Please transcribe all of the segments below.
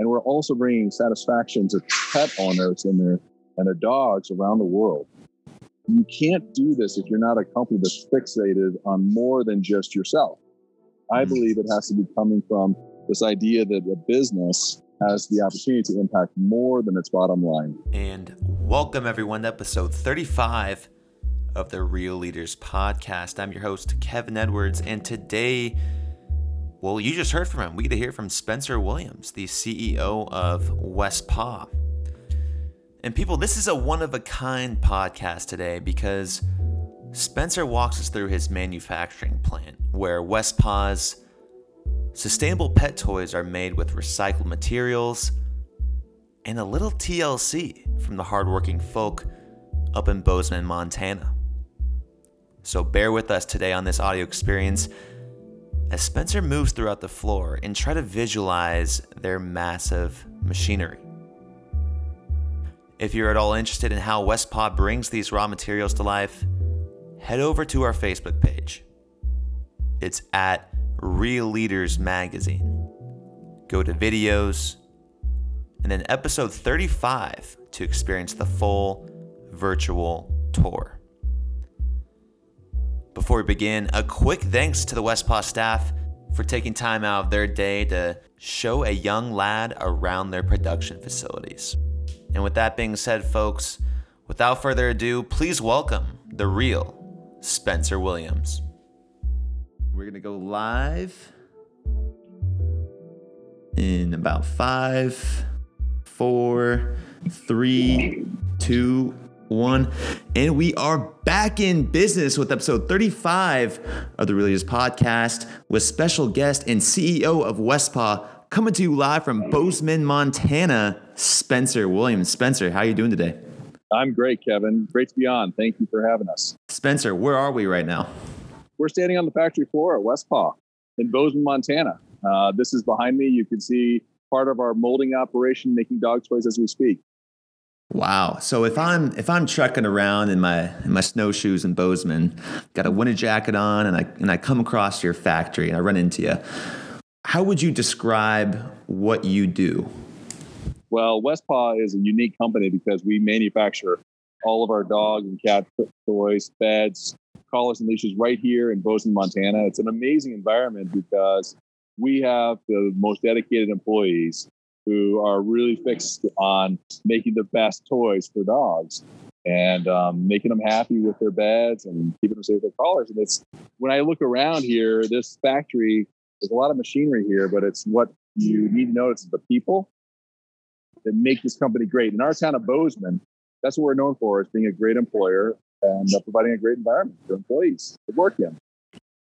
And we're also bringing satisfaction to pet owners and their and their dogs around the world. You can't do this if you're not a company that's fixated on more than just yourself. I mm-hmm. believe it has to be coming from this idea that a business has the opportunity to impact more than its bottom line. And welcome everyone to episode 35 of the Real Leaders podcast. I'm your host, Kevin Edwards, and today, well, you just heard from him. We get to hear from Spencer Williams, the CEO of Westpaw. And people, this is a one of a kind podcast today because Spencer walks us through his manufacturing plant where Westpaw's sustainable pet toys are made with recycled materials and a little TLC from the hardworking folk up in Bozeman, Montana. So bear with us today on this audio experience as Spencer moves throughout the floor and try to visualize their massive machinery. If you're at all interested in how Westpaw brings these raw materials to life, head over to our Facebook page. It's at Real Leaders Magazine. Go to videos and then episode 35 to experience the full virtual tour. Before we begin, a quick thanks to the Westpaw staff for taking time out of their day to show a young lad around their production facilities. And with that being said, folks, without further ado, please welcome the real Spencer Williams. We're going to go live in about five, four, three, two, one. And we are back in business with episode 35 of the Is podcast with special guest and CEO of Westpaw, coming to you live from Bozeman, Montana, Spencer Williams. Spencer, how are you doing today? I'm great, Kevin. Great to be on. Thank you for having us. Spencer, where are we right now? We're standing on the factory floor at Westpaw in Bozeman, Montana. Uh, this is behind me. You can see part of our molding operation making dog toys as we speak. Wow. So if I'm if I'm trekking around in my in my snowshoes in Bozeman, got a winter jacket on, and I and I come across your factory and I run into you, how would you describe what you do? Well, Westpaw is a unique company because we manufacture all of our dog and cat toys, beds, collars, and leashes right here in Bozeman, Montana. It's an amazing environment because we have the most dedicated employees who are really fixed on making the best toys for dogs and um, making them happy with their beds and keeping them safe with their collars. And it's when I look around here, this factory there's a lot of machinery here, but it's what you need to notice is the people that make this company great. In our town of Bozeman, that's what we're known for is being a great employer and uh, providing a great environment for employees to work in.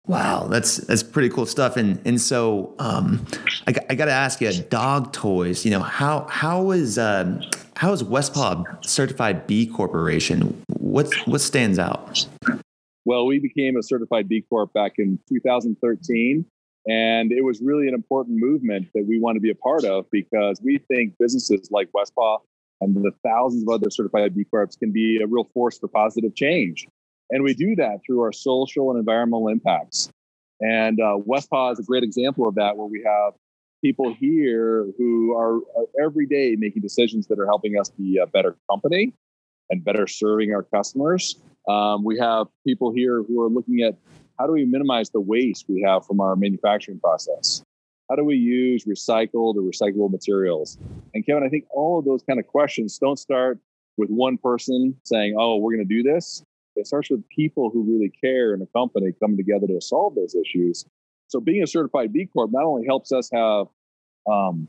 Wow, that's that's pretty cool stuff. And and so um, I, I got to ask you, dog toys. You know how how is um, how is Westpaw certified B Corporation? What what stands out? Well, we became a certified B Corp back in 2013, and it was really an important movement that we want to be a part of because we think businesses like West Westpaw and the thousands of other certified B Corps can be a real force for positive change. And we do that through our social and environmental impacts. And uh, Westpaw is a great example of that, where we have people here who are, every day making decisions that are helping us be a better company and better serving our customers. Um, we have people here who are looking at how do we minimize the waste we have from our manufacturing process? How do we use recycled or recyclable materials? And Kevin, I think all of those kind of questions don't start with one person saying, oh, we're going to do this. It starts with people who really care in a company coming together to solve those issues. So being a certified B Corp not only helps us have um,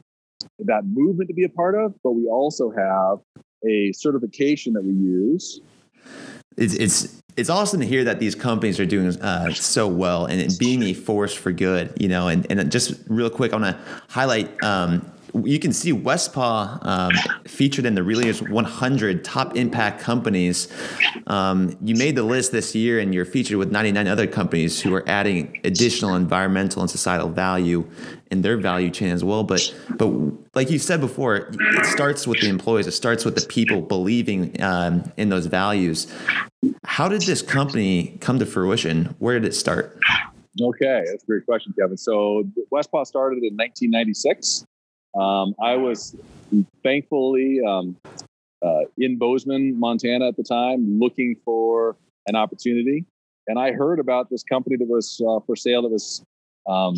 that movement to be a part of, but we also have a certification that we use. It's, it's it's awesome to hear that these companies are doing uh, so well and, being a force for good, you know. And, and just real quick, I want to highlight. Um, you can see Westpaw um, featured in the Really 100 top impact companies. Um, you made the list this year, and you're featured with 99 other companies who are adding additional environmental and societal value in their value chain as well. But but like you said before, it starts with the employees. It starts with the people believing um, in those values. How did this company come to fruition? Where did it start? Okay, that's a great question, Kevin. So Westpaw started in 1996. Um, I was thankfully um, uh, in Bozeman, Montana at the time, looking for an opportunity. And I heard about this company that was uh, for sale that was um,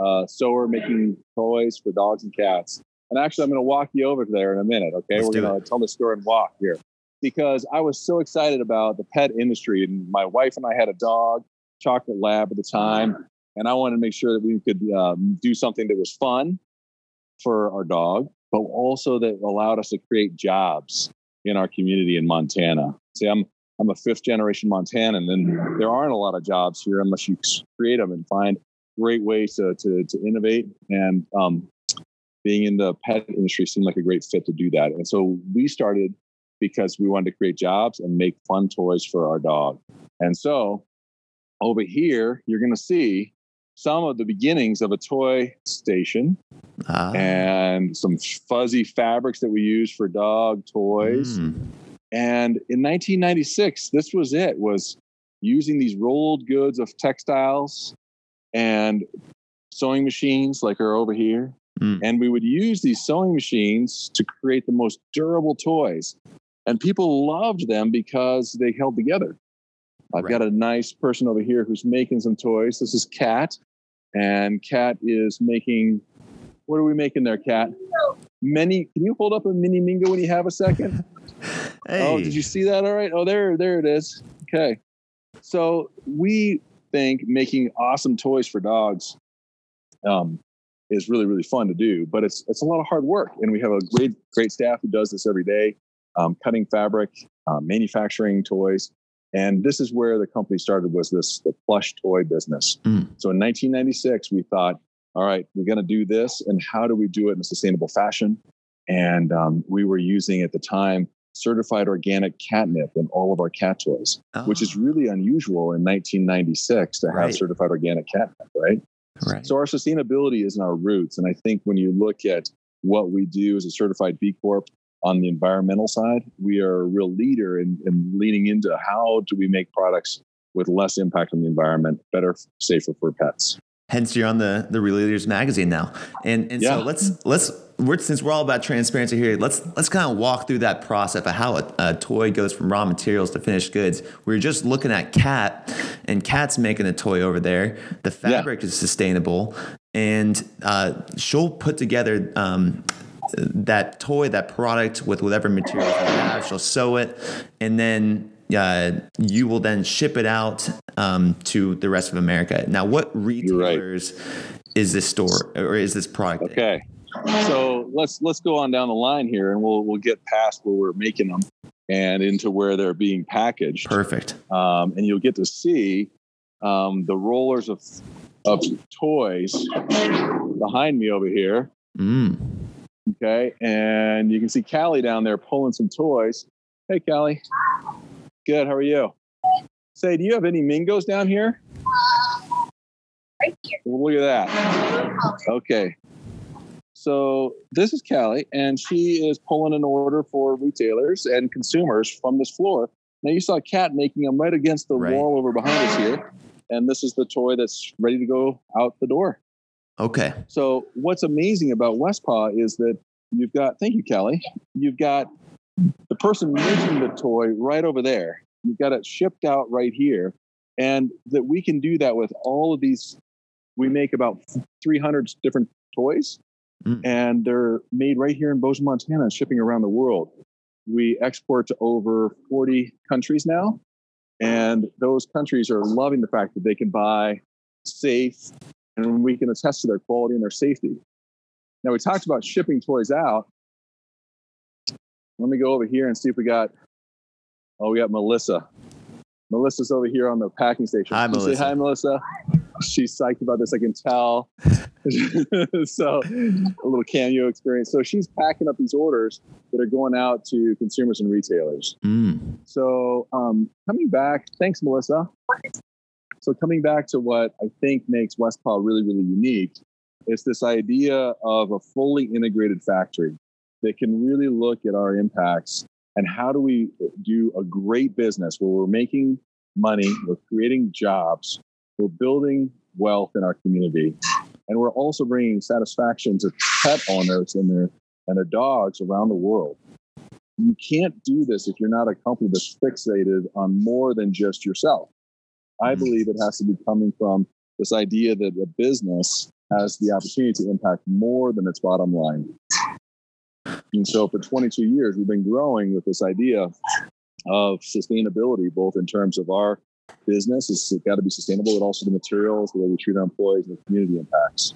uh, sewer making toys for dogs and cats. And actually, I'm going to walk you over there in a minute. Okay, Let's we're going to tell the story and walk here because I was so excited about the pet industry. And my wife and I had a dog, chocolate lab at the time, and I wanted to make sure that we could um, do something that was fun for our dog, but also that allowed us to create jobs in our community in Montana. See, I'm I'm a fifth generation Montanan, and there aren't a lot of jobs here unless you create them and find great ways to to, to innovate. And um, being in the pet industry seemed like a great fit to do that. And so we started because we wanted to create jobs and make fun toys for our dog. And so over here, you're going to see some of the beginnings of a toy station ah. and some fuzzy fabrics that we use for dog toys. Mm. And in 1996, this was it was using these rolled goods of textiles and sewing machines like are over here. Mm. And we would use these sewing machines to create the most durable toys. And people loved them because they held together. I've right. got a nice person over here who's making some toys. This is Kat. And Kat is making, what are we making there, Kat? Many, can you hold up a mini Mingo when you have a second? hey. Oh, did you see that? All right. Oh, there, there it is. Okay. So we think making awesome toys for dogs um, is really, really fun to do, but it's, it's a lot of hard work. And we have a great, great staff who does this every day, um, cutting fabric, um, manufacturing toys. And this is where the company started was this the plush toy business. Mm. So in 1996, we thought, all right, we're going to do this, and how do we do it in a sustainable fashion? And um, we were using at the time certified organic catnip in all of our cat toys, oh. which is oh. really unusual in 1996 to have right. certified organic catnip, right? Right. So our sustainability is in our roots, and I think when you look at what we do as a certified B Corp, on the environmental side, we are a real leader in, in leaning into how do we make products with less impact on the environment, better, safer for pets. Hence, you're on the the Real Leaders magazine now, and and yeah. so let's let's we're, since we're all about transparency here, let's let's kind of walk through that process of how a, a, toy goes from raw materials to finished goods. We are just looking at cat, and cat's making a toy over there. The fabric yeah. is sustainable, and uh, she'll put together um, that toy, that product with whatever material you have. She'll sew it, and then uh, you will then ship it out um, to the rest of America. Now, what retailers right. is this store or is this product? Okay, in? so let's let's go on down the line here, and we'll we'll get past where we're making them and into where they're being packaged. Perfect. Um, and you'll get to see um, the rollers of of toys behind me over here. Mm. Okay. And you can see Callie down there pulling some toys. Hey, Callie. Good. How are you? Say, do you have any Mingos down here? Right here. look at that. Okay. So this is Callie, and she is pulling an order for retailers and consumers from this floor. Now you saw a cat making them right against the right. wall over behind us here, and this is the toy that's ready to go out the door. Okay. So what's amazing about Westpaw is that you've got, thank you, Kelly. You've got the person making the toy right over there. You've got it shipped out right here. And that we can do that with all of these. We make about 300 different toys, mm. and they're made right here in Bozeman, Montana, shipping around the world. We export to over 40 countries now. And those countries are loving the fact that they can buy safe and we can attest to their quality and their safety. Now we talked about shipping toys out. Let me go over here and see if we got. Oh, we got Melissa. Melissa's over here on the packing station. Hi, Melissa. Say hi, Melissa. She's psyched about this. I can tell. so, a little cameo experience. So, she's packing up these orders that are going out to consumers and retailers. Mm. So, um, coming back, thanks, Melissa. So coming back to what I think makes West Westpaw really, really unique, it's this idea of a fully integrated factory that can really look at our impacts and how do we do a great business where we're making money, we're creating jobs, we're building wealth in our community, And we're also bringing satisfaction to pet owners and their and their dogs around the world. You can't do this if you're not a company that's fixated on more than just yourself. I mm-hmm. believe it has to be coming from this idea that a business has the opportunity to impact more than its bottom line. And so for 22 years, we've been growing with this idea of sustainability, both in terms of our business, it's got to be sustainable, but also the materials, the way we treat our employees, and the community impacts.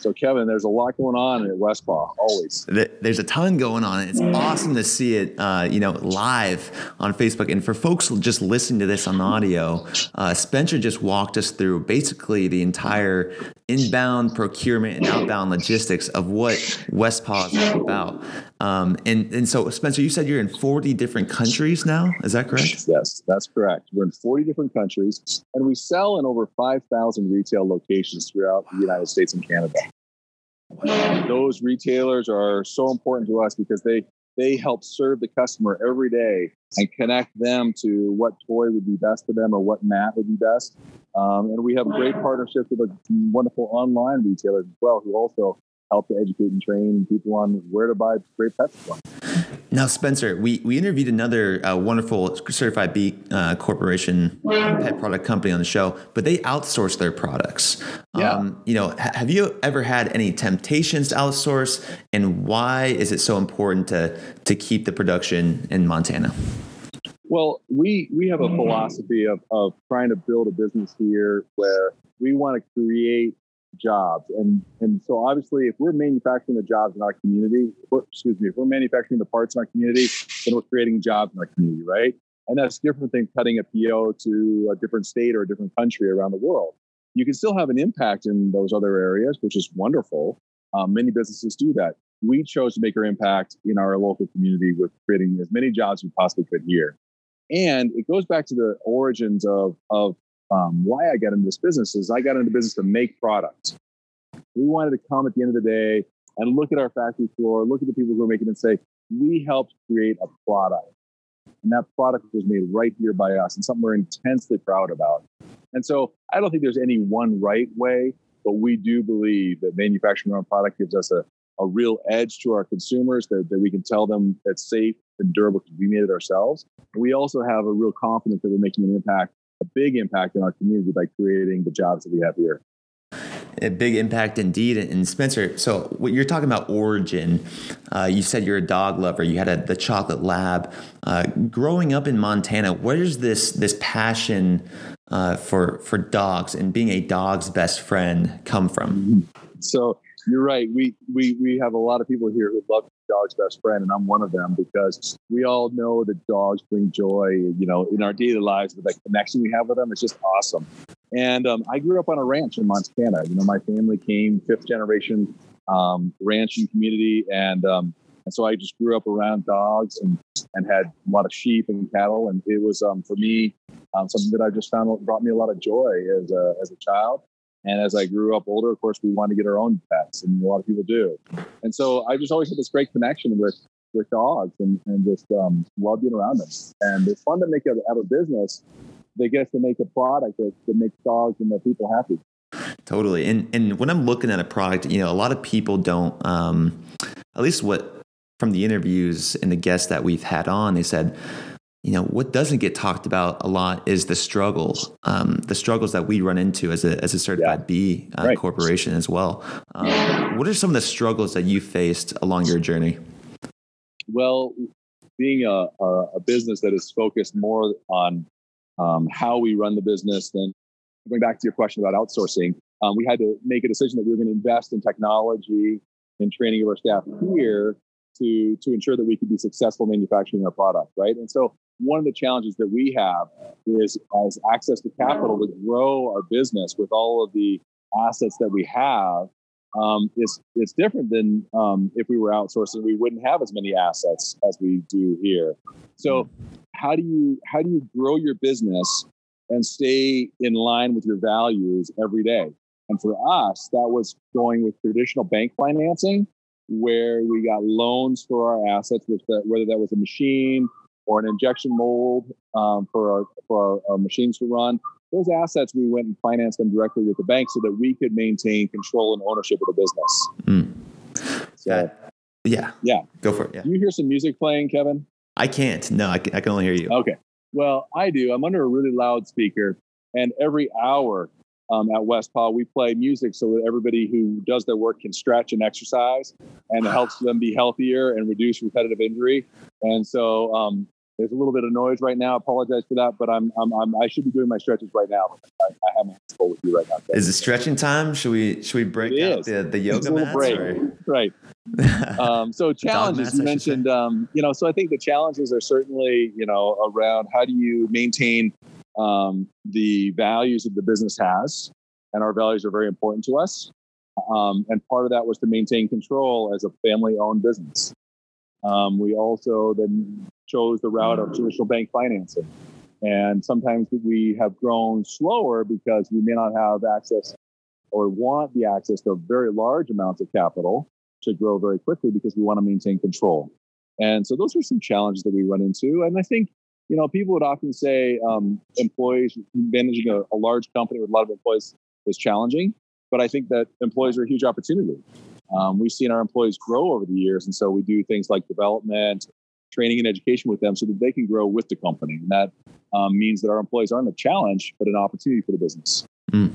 So, Kevin, there's a lot going on at Westpaw, always. There's a ton going on. It's awesome to see it, uh, you know, live on Facebook. And for folks just listening to this on audio, uh, Spencer just walked us through basically the entire inbound procurement and outbound logistics of what Westpaw is all about. Um, and, and so, Spencer, you said you're in 40 different countries now. Is that correct? Yes, that's correct. We're in 40 different countries, and we sell in over 5,000 retail locations throughout the United States and Canada. those retailers are so important to us because they they help serve the customer every day and connect them to what toy would be best for them or what mat would be best. Um, and we have great partnerships with a wonderful online retailers as well who also help to educate and train people on where to buy great pets from. Now, Spencer, we, we interviewed another uh, wonderful certified B uh, corporation pet product company on the show, but they outsource their products. Yeah. Um, you know, ha- have you ever had any temptations to outsource, and why is it so important to to keep the production in Montana? Well, we we have a philosophy of of trying to build a business here where we want to create jobs. And and so obviously, if we're manufacturing the jobs in our community, excuse me, if we're manufacturing the parts in our community, then we're creating jobs in our community, right? And that's different than cutting a PO to a different state or a different country around the world. You can still have an impact in those other areas, which is wonderful. Um, many businesses do that. We chose to make our impact in our local community with creating as many jobs as we possibly could here. And it goes back to the origins of, of um, why I got into this business is I got into business to make products. We wanted to come at the end of the day and look at our factory floor, look at the people who are making it and say, we helped create a product. And that product was made right here by us and something we're intensely proud about. And so I don't think there's any one right way, but we do believe that manufacturing our own product gives us a, a real edge to our consumers that, that we can tell them that's safe and durable because we made it ourselves. we also have a real confidence that we're making an impact a big impact in our community by creating the jobs that we have here. A big impact indeed. And Spencer, so what you're talking about origin, uh, you said you're a dog lover. You had a, the chocolate lab. Uh, growing up in Montana, where does this this passion uh, for for dogs and being a dog's best friend come from? So you're right. We we we have a lot of people here who love dog's best friend, and I'm one of them because we all know that dogs bring joy, you know, in our daily lives. But that connection we have with them is just awesome. And um, I grew up on a ranch in Montana. You know, my family came fifth generation um, ranching community, and um, and so I just grew up around dogs and and had a lot of sheep and cattle, and it was um, for me um, something that I just found brought me a lot of joy as a as a child. And as I grew up older, of course, we wanted to get our own pets, and a lot of people do. And so I just always had this great connection with with dogs, and and just um, love being around them. And it's fun to make have a business they get to make a product that, that makes dogs and the people happy. Totally. And and when I'm looking at a product, you know, a lot of people don't. Um, at least what from the interviews and the guests that we've had on, they said you know what doesn't get talked about a lot is the struggles um, the struggles that we run into as a, as a certified yeah. b uh, right. corporation as well um, what are some of the struggles that you faced along your journey well being a, a, a business that is focused more on um, how we run the business than going back to your question about outsourcing um, we had to make a decision that we were going to invest in technology and training of our staff here to to ensure that we could be successful manufacturing our product right and so one of the challenges that we have is as access to capital to grow our business with all of the assets that we have um, is it's different than um, if we were outsourcing we wouldn't have as many assets as we do here. So how do you how do you grow your business and stay in line with your values every day? And for us that was going with traditional bank financing where we got loans for our assets which whether that was a machine or an injection mold um, for our for our, our, machines to run, those assets we went and financed them directly with the bank so that we could maintain control and ownership of the business. Mm. So, yeah, yeah, go for it. Yeah. Do you hear some music playing, Kevin? I can't. No, I can, I can only hear you. Okay. Well, I do. I'm under a really loud speaker, and every hour um, at Westpaw, we play music so that everybody who does their work can stretch and exercise, and it helps them be healthier and reduce repetitive injury. And so um, there's a little bit of noise right now. I apologize for that, but I'm, I'm, I'm i should be doing my stretches right now. I, I have my full with you right now. Is it stretching time? Should we should we break it out is. the the yoga mats? Break. Right. um, so challenges you mentioned. Um, you know, so I think the challenges are certainly you know around how do you maintain um, the values that the business has, and our values are very important to us. Um, and part of that was to maintain control as a family-owned business. Um, we also then chose the route of traditional bank financing. And sometimes we have grown slower because we may not have access or want the access to very large amounts of capital to grow very quickly because we want to maintain control. And so those are some challenges that we run into. And I think, you know, people would often say um, employees managing a, a large company with a lot of employees is challenging. But I think that employees are a huge opportunity. Um, we've seen our employees grow over the years. And so we do things like development, training, and education with them so that they can grow with the company. And that um, means that our employees aren't a challenge, but an opportunity for the business. Mm.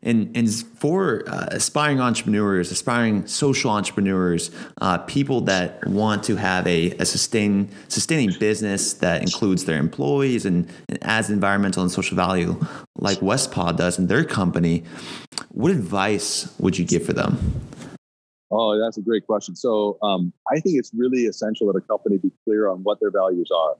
And, and for uh, aspiring entrepreneurs, aspiring social entrepreneurs, uh, people that want to have a, a sustain, sustaining business that includes their employees and, and adds environmental and social value, like Westpaw does in their company, what advice would you give for them? Oh, that's a great question. So um, I think it's really essential that a company be clear on what their values are.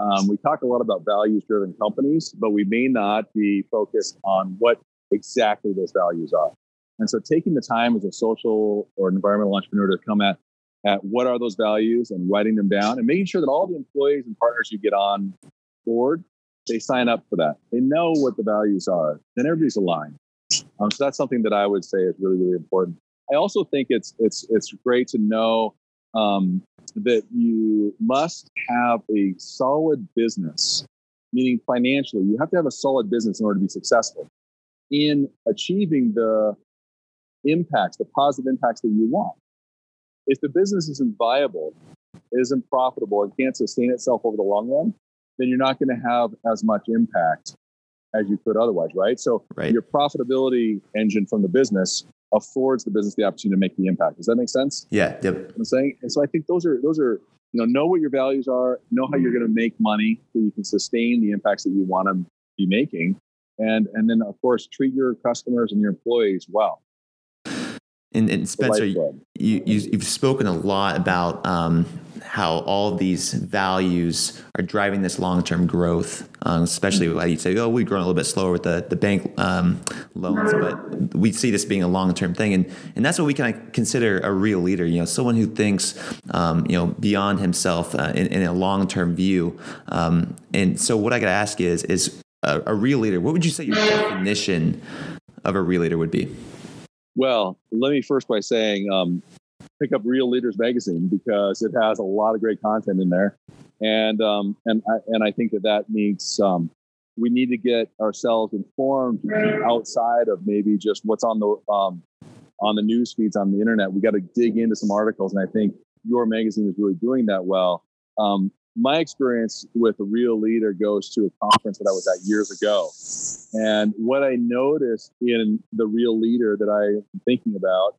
Um, we talk a lot about values driven companies, but we may not be focused on what exactly those values are. And so taking the time as a social or environmental entrepreneur to come at, at what are those values and writing them down and making sure that all the employees and partners you get on board, they sign up for that. They know what the values are. Then everybody's aligned. Um, so that's something that I would say is really, really important. I also think it's it's it's great to know um, that you must have a solid business, meaning financially, you have to have a solid business in order to be successful in achieving the impacts, the positive impacts that you want. If the business isn't viable, isn't profitable, and can't sustain itself over the long run, then you're not going to have as much impact as you could otherwise, right? So right. your profitability engine from the business affords the business the opportunity to make the impact. Does that make sense? Yeah. Yep. I'm saying, and so I think those are those are you know know what your values are, know how you're going to make money so you can sustain the impacts that you want to be making, and and then of course treat your customers and your employees well. And, and Spencer, you, you have spoken a lot about um, how all these values are driving this long-term growth, um, especially like you say, oh, we've grown a little bit slower with the, the bank um, loans, but we see this being a long-term thing. And, and that's what we kind of consider a real leader, you know, someone who thinks, um, you know, beyond himself uh, in, in, a long-term view. Um, and so what I got to ask is, is a, a real leader, what would you say your definition of a real leader would be? Well, let me first by saying, um, pick up Real Leaders magazine because it has a lot of great content in there, and um, and I, and I think that that needs um, we need to get ourselves informed outside of maybe just what's on the um, on the news feeds on the internet. We got to dig into some articles, and I think your magazine is really doing that well. Um, my experience with a real leader goes to a conference that I was at years ago. And what I noticed in the real leader that I'm thinking about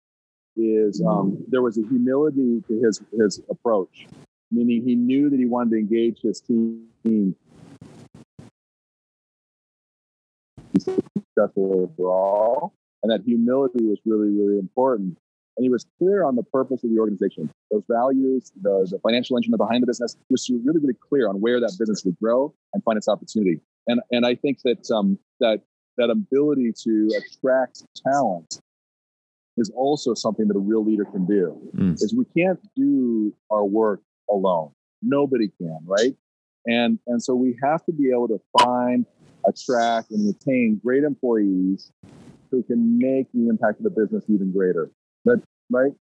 is um, there was a humility to his, his approach, meaning he knew that he wanted to engage his team successful overall. And that humility was really, really important and he was clear on the purpose of the organization, those values, the, the financial engine behind the business. He was really, really clear on where that business would grow and find its opportunity. And and I think that um, that that ability to attract talent is also something that a real leader can do. Mm. Is we can't do our work alone. Nobody can, right? And and so we have to be able to find, attract, and retain great employees who can make the impact of the business even greater. That right?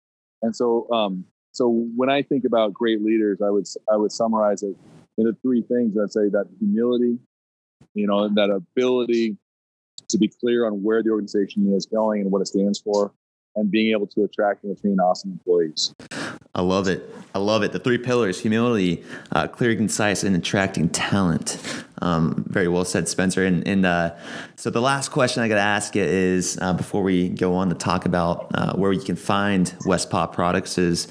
And so, um, so when I think about great leaders, I would I would summarize it into three things. I'd say that humility, you know, that ability to be clear on where the organization is going and what it stands for, and being able to attract and retain awesome employees. I love it. I love it. The three pillars humility, uh, clear, concise, and attracting talent. Um, very well said, Spencer. And, and uh, so the last question I got to ask you is uh, before we go on to talk about uh, where you can find Westpaw products is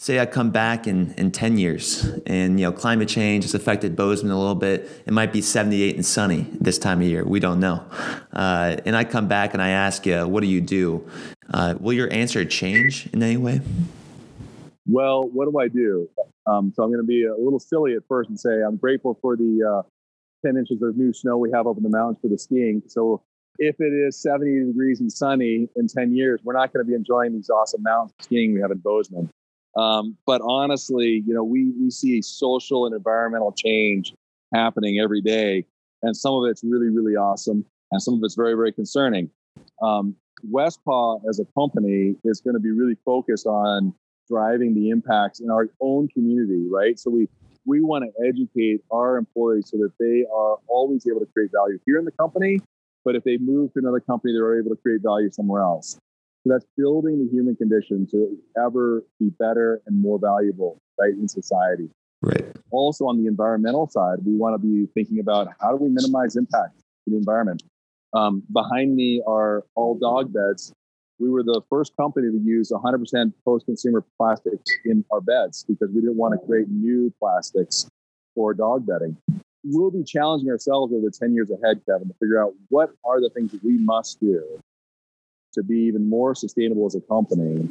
say I come back in, in 10 years and you know climate change has affected Bozeman a little bit. It might be 78 and sunny this time of year. We don't know. Uh, and I come back and I ask you, what do you do? Uh, will your answer change in any way? Well, what do I do? Um, so I'm going to be a little silly at first and say I'm grateful for the uh, 10 inches of new snow we have up in the mountains for the skiing. So if it is 70 degrees and sunny in 10 years, we're not going to be enjoying these awesome mountains skiing we have in Bozeman. Um, but honestly, you know, we, we see social and environmental change happening every day. And some of it's really, really awesome. And some of it's very, very concerning. Um, Westpaw as a company is going to be really focused on driving the impacts in our own community, right? So we we want to educate our employees so that they are always able to create value here in the company, but if they move to another company, they're able to create value somewhere else. So that's building the human condition to ever be better and more valuable, right, in society. Right. Also, on the environmental side, we want to be thinking about how do we minimize impact to the environment. Um, behind me are all dog beds. We were the first company to use 100% post-consumer plastics in our beds because we didn't want to create new plastics for dog bedding. We'll be challenging ourselves over the 10 years ahead, Kevin, to figure out what are the things that we must do to be even more sustainable as a company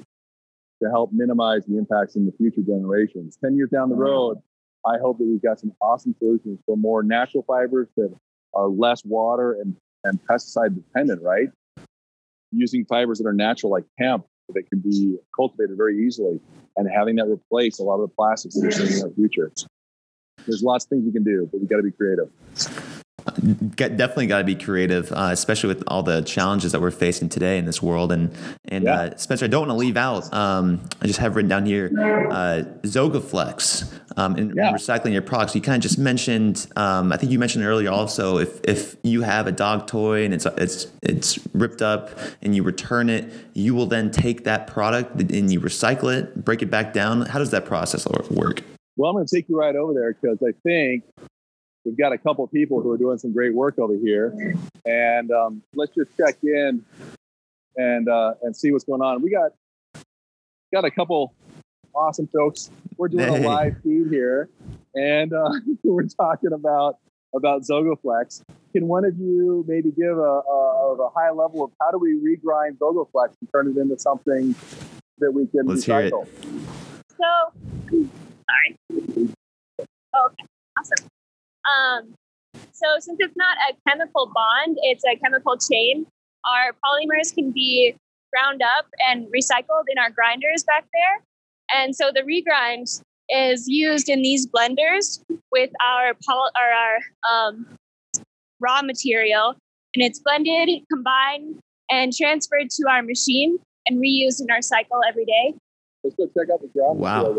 to help minimize the impacts in the future generations. 10 years down the road, I hope that we've got some awesome solutions for more natural fibers that are less water and, and pesticide dependent, right? Using fibers that are natural like hemp that can be cultivated very easily and having that replace a lot of the plastics that we're seeing in our future. There's lots of things we can do, but we got to be creative definitely got to be creative, uh, especially with all the challenges that we're facing today in this world. And and yeah. uh, Spencer, I don't want to leave out. Um, I just have written down here uh, Zogoflex um, in yeah. recycling your products. You kind of just mentioned. Um, I think you mentioned earlier also if if you have a dog toy and it's it's it's ripped up and you return it, you will then take that product and you recycle it, break it back down. How does that process work? Well, I'm going to take you right over there because I think we've got a couple people who are doing some great work over here, and um, let's just check in and uh, and see what's going on. We got got a couple awesome folks. We're doing hey. a live feed here, and uh, we're talking about about Zogoflex. Can one of you maybe give a, a, a, high level of how do we regrind Zogoflex and turn it into something that we can Let's recycle? So, sorry. Okay, awesome. Um, so since it's not a chemical bond, it's a chemical chain. Our polymers can be ground up and recycled in our grinders back there. And so the regrind is used in these blenders with our poly- or our um, raw material, and it's blended, combined, and transferred to our machine and reused in our cycle every day. Let's go check out the ground wow.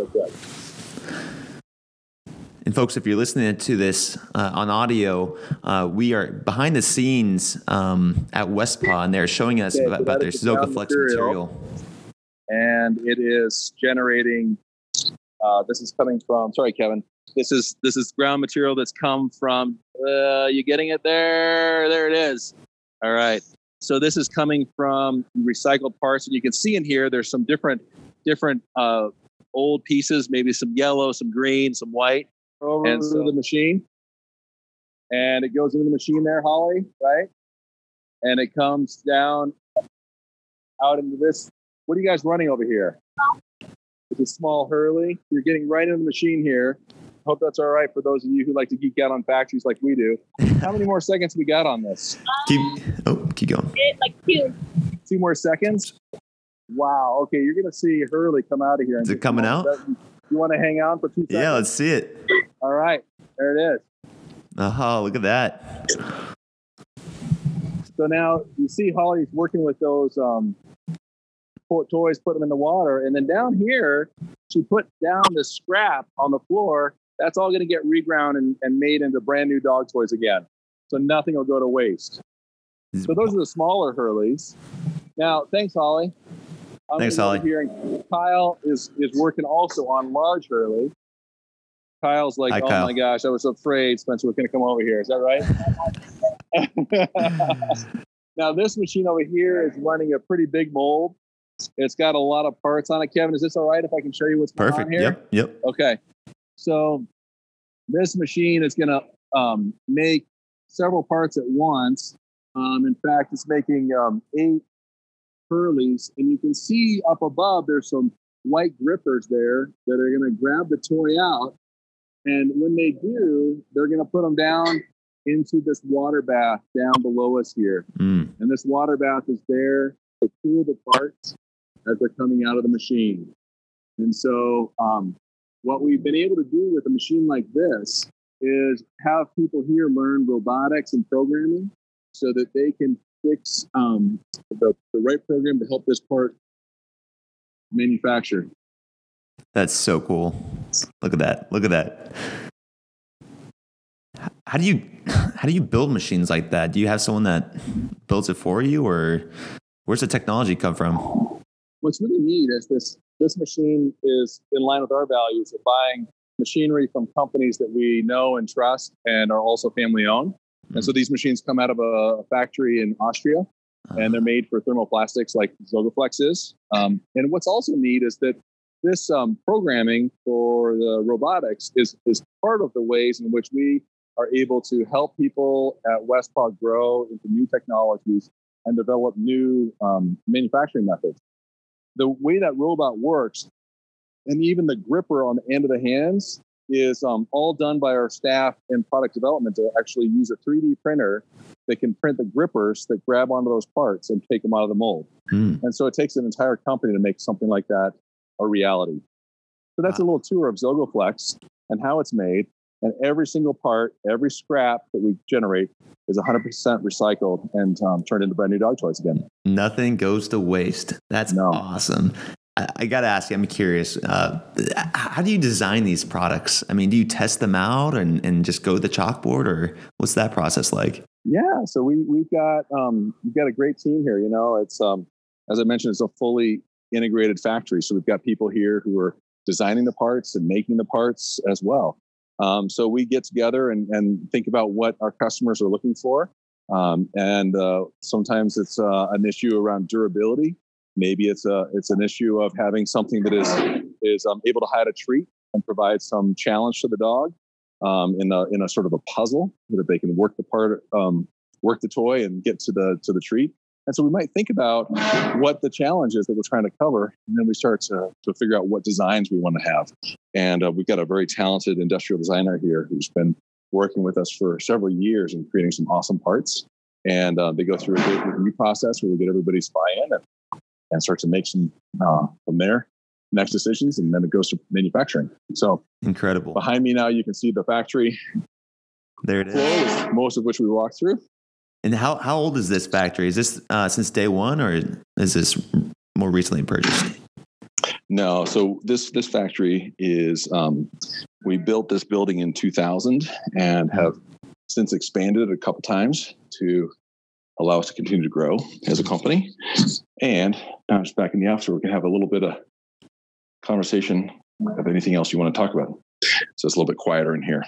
And folks, if you're listening to this uh, on audio, uh, we are behind the scenes um, at Westpaw, and they're showing us okay, about, so about their Zogoflex material. material. And it is generating. Uh, this is coming from. Sorry, Kevin. This is this is ground material that's come from. Uh, you getting it there? There it is. All right. So this is coming from recycled parts, and you can see in here there's some different different uh, old pieces, maybe some yellow, some green, some white over and so, the machine. And it goes into the machine there, Holly, right? And it comes down out into this. What are you guys running over here? It's a small Hurley. You're getting right into the machine here. Hope that's all right for those of you who like to geek out on factories like we do. How many more seconds we got on this? Keep oh, keep going. Like two. Two more seconds. Wow. Okay, you're gonna see Hurley come out of here. Is it coming out? You want to hang on for two seconds? Yeah, let's see it. All right, there it is. Oh, look at that. So now you see Holly's working with those um, toys, put them in the water, and then down here she put down the scrap on the floor. That's all going to get reground and, and made into brand new dog toys again. So nothing will go to waste. So those are the smaller Hurleys. Now, thanks, Holly. I'm Thanks, Holly. Here Kyle is is working also on large Hurley. Kyle's like, Hi, oh Kyle." my gosh, I was afraid Spencer was going to come over here. Is that right? now, this machine over here is running a pretty big mold. It's got a lot of parts on it. Kevin, is this all right if I can show you what's going Perfect. on here? Yep. Yep. Okay. So this machine is going to um, make several parts at once. Um, in fact, it's making um, eight Hurleys. And you can see up above, there's some white grippers there that are going to grab the toy out. And when they do, they're going to put them down into this water bath down below us here. Mm. And this water bath is there to cool the parts as they're coming out of the machine. And so, um, what we've been able to do with a machine like this is have people here learn robotics and programming so that they can fix um, the, the right program to help this part manufacture. That's so cool. Look at that. Look at that. How do you how do you build machines like that? Do you have someone that builds it for you or where's the technology come from? What's really neat is this this machine is in line with our values of buying machinery from companies that we know and trust and are also family owned. And so these machines come out of a factory in Austria and they're made for thermoplastics like Zogoflex is. Um, and what's also neat is that this um, programming for the robotics is, is part of the ways in which we are able to help people at Westpaw grow into new technologies and develop new um, manufacturing methods. The way that robot works, and even the gripper on the end of the hands, is um, all done by our staff in product development to actually use a 3D printer that can print the grippers that grab onto those parts and take them out of the mold. Mm. And so it takes an entire company to make something like that a reality. So that's a little tour of Zogoflex and how it's made. And every single part, every scrap that we generate is 100% recycled and um, turned into brand new dog toys again. Nothing goes to waste. That's No. awesome. I, got to ask you, I'm curious. Uh, how do you design these products? I mean, do you test them out and, and just go to the chalkboard, or what's that process like? Yeah, so we we've got um, we've got a great team here. You know, it's um, as I mentioned, it's a fully integrated factory. So we've got people here who are designing the parts and making the parts as well. Um, so we get together and, and think about what our customers are looking for. Um, and uh, sometimes it's uh, an issue around durability. Maybe it's a it's an issue of having something that is is um, able to hide a treat and provide some challenge to the dog um, in a in a sort of a puzzle that they can work the part um, work the toy and get to the to the treat. And so we might think about what the challenge is that we're trying to cover, and then we start to, to figure out what designs we want to have. And uh, we've got a very talented industrial designer here who's been working with us for several years and creating some awesome parts. And uh, they go through a review process where we get everybody's buy-in and, and start to make some uh, from there next decisions, and then it goes to manufacturing. So Incredible. behind me now, you can see the factory There it is most of which we walked through. And how, how old is this factory? Is this uh, since day one, or is this more recently purchased? No, so this this factory is um, we built this building in 2000 and have since expanded a couple times to allow us to continue to grow as a company. And now just back in the office, we can have a little bit of conversation of anything else you want to talk about. So it's a little bit quieter in here.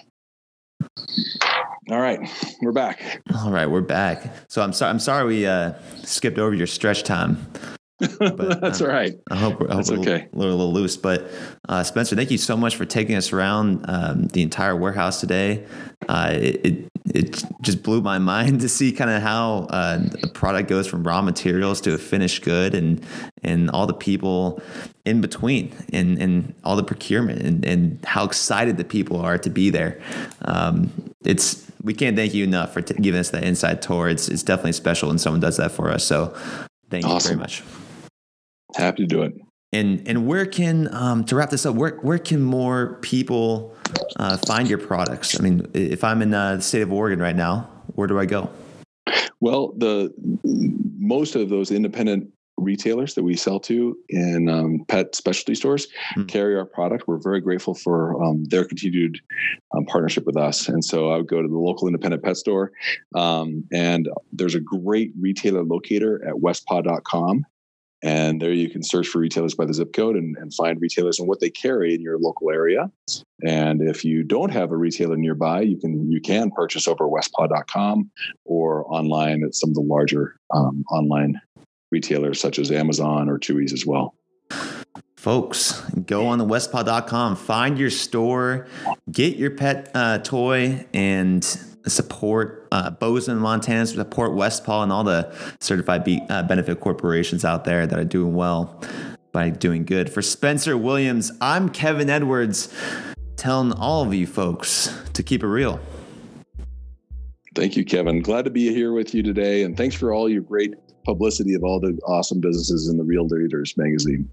All right, we're back. All right, we're back. So I'm sorry. I'm sorry we uh, skipped over your stretch time. That's um, all right. I hope we're, I hope we're okay. a little, a little loose. But uh, Spencer, thank you so much for taking us around um, the entire warehouse today. Uh, it, it it just blew my mind to see kind of how uh, a product goes from raw materials to a finished good, and and all the people in between, and and all the procurement, and and how excited the people are to be there. Um, it's we can't thank you enough for t- giving us that inside tour. It's it's definitely special when someone does that for us. So thank you very much. Happy to do it. And and where can um, to wrap this up? Where where can more people uh, find your products? I mean, if I'm in uh, the state of Oregon right now, where do I go? Well, the most of those independent retailers that we sell to in um, pet specialty stores mm. carry our product. We're very grateful for um, their continued um, partnership with us. And so I would go to the local independent pet store, um, and there's a great retailer locator at westpaw.com. And there you can search for retailers by the zip code and, and find retailers and what they carry in your local area. And if you don't have a retailer nearby, you can you can purchase over westpaw.com or online at some of the larger um, online retailers such as Amazon or Chewy's as well. Folks, go on the westpaw.com, find your store, get your pet uh, toy, and support uh, Bozeman, Montana, support West Paw and all the certified be- uh, benefit corporations out there that are doing well by doing good. For Spencer Williams, I'm Kevin Edwards, telling all of you folks to keep it real. Thank you, Kevin. Glad to be here with you today. And thanks for all your great publicity of all the awesome businesses in the Real Leaders magazine.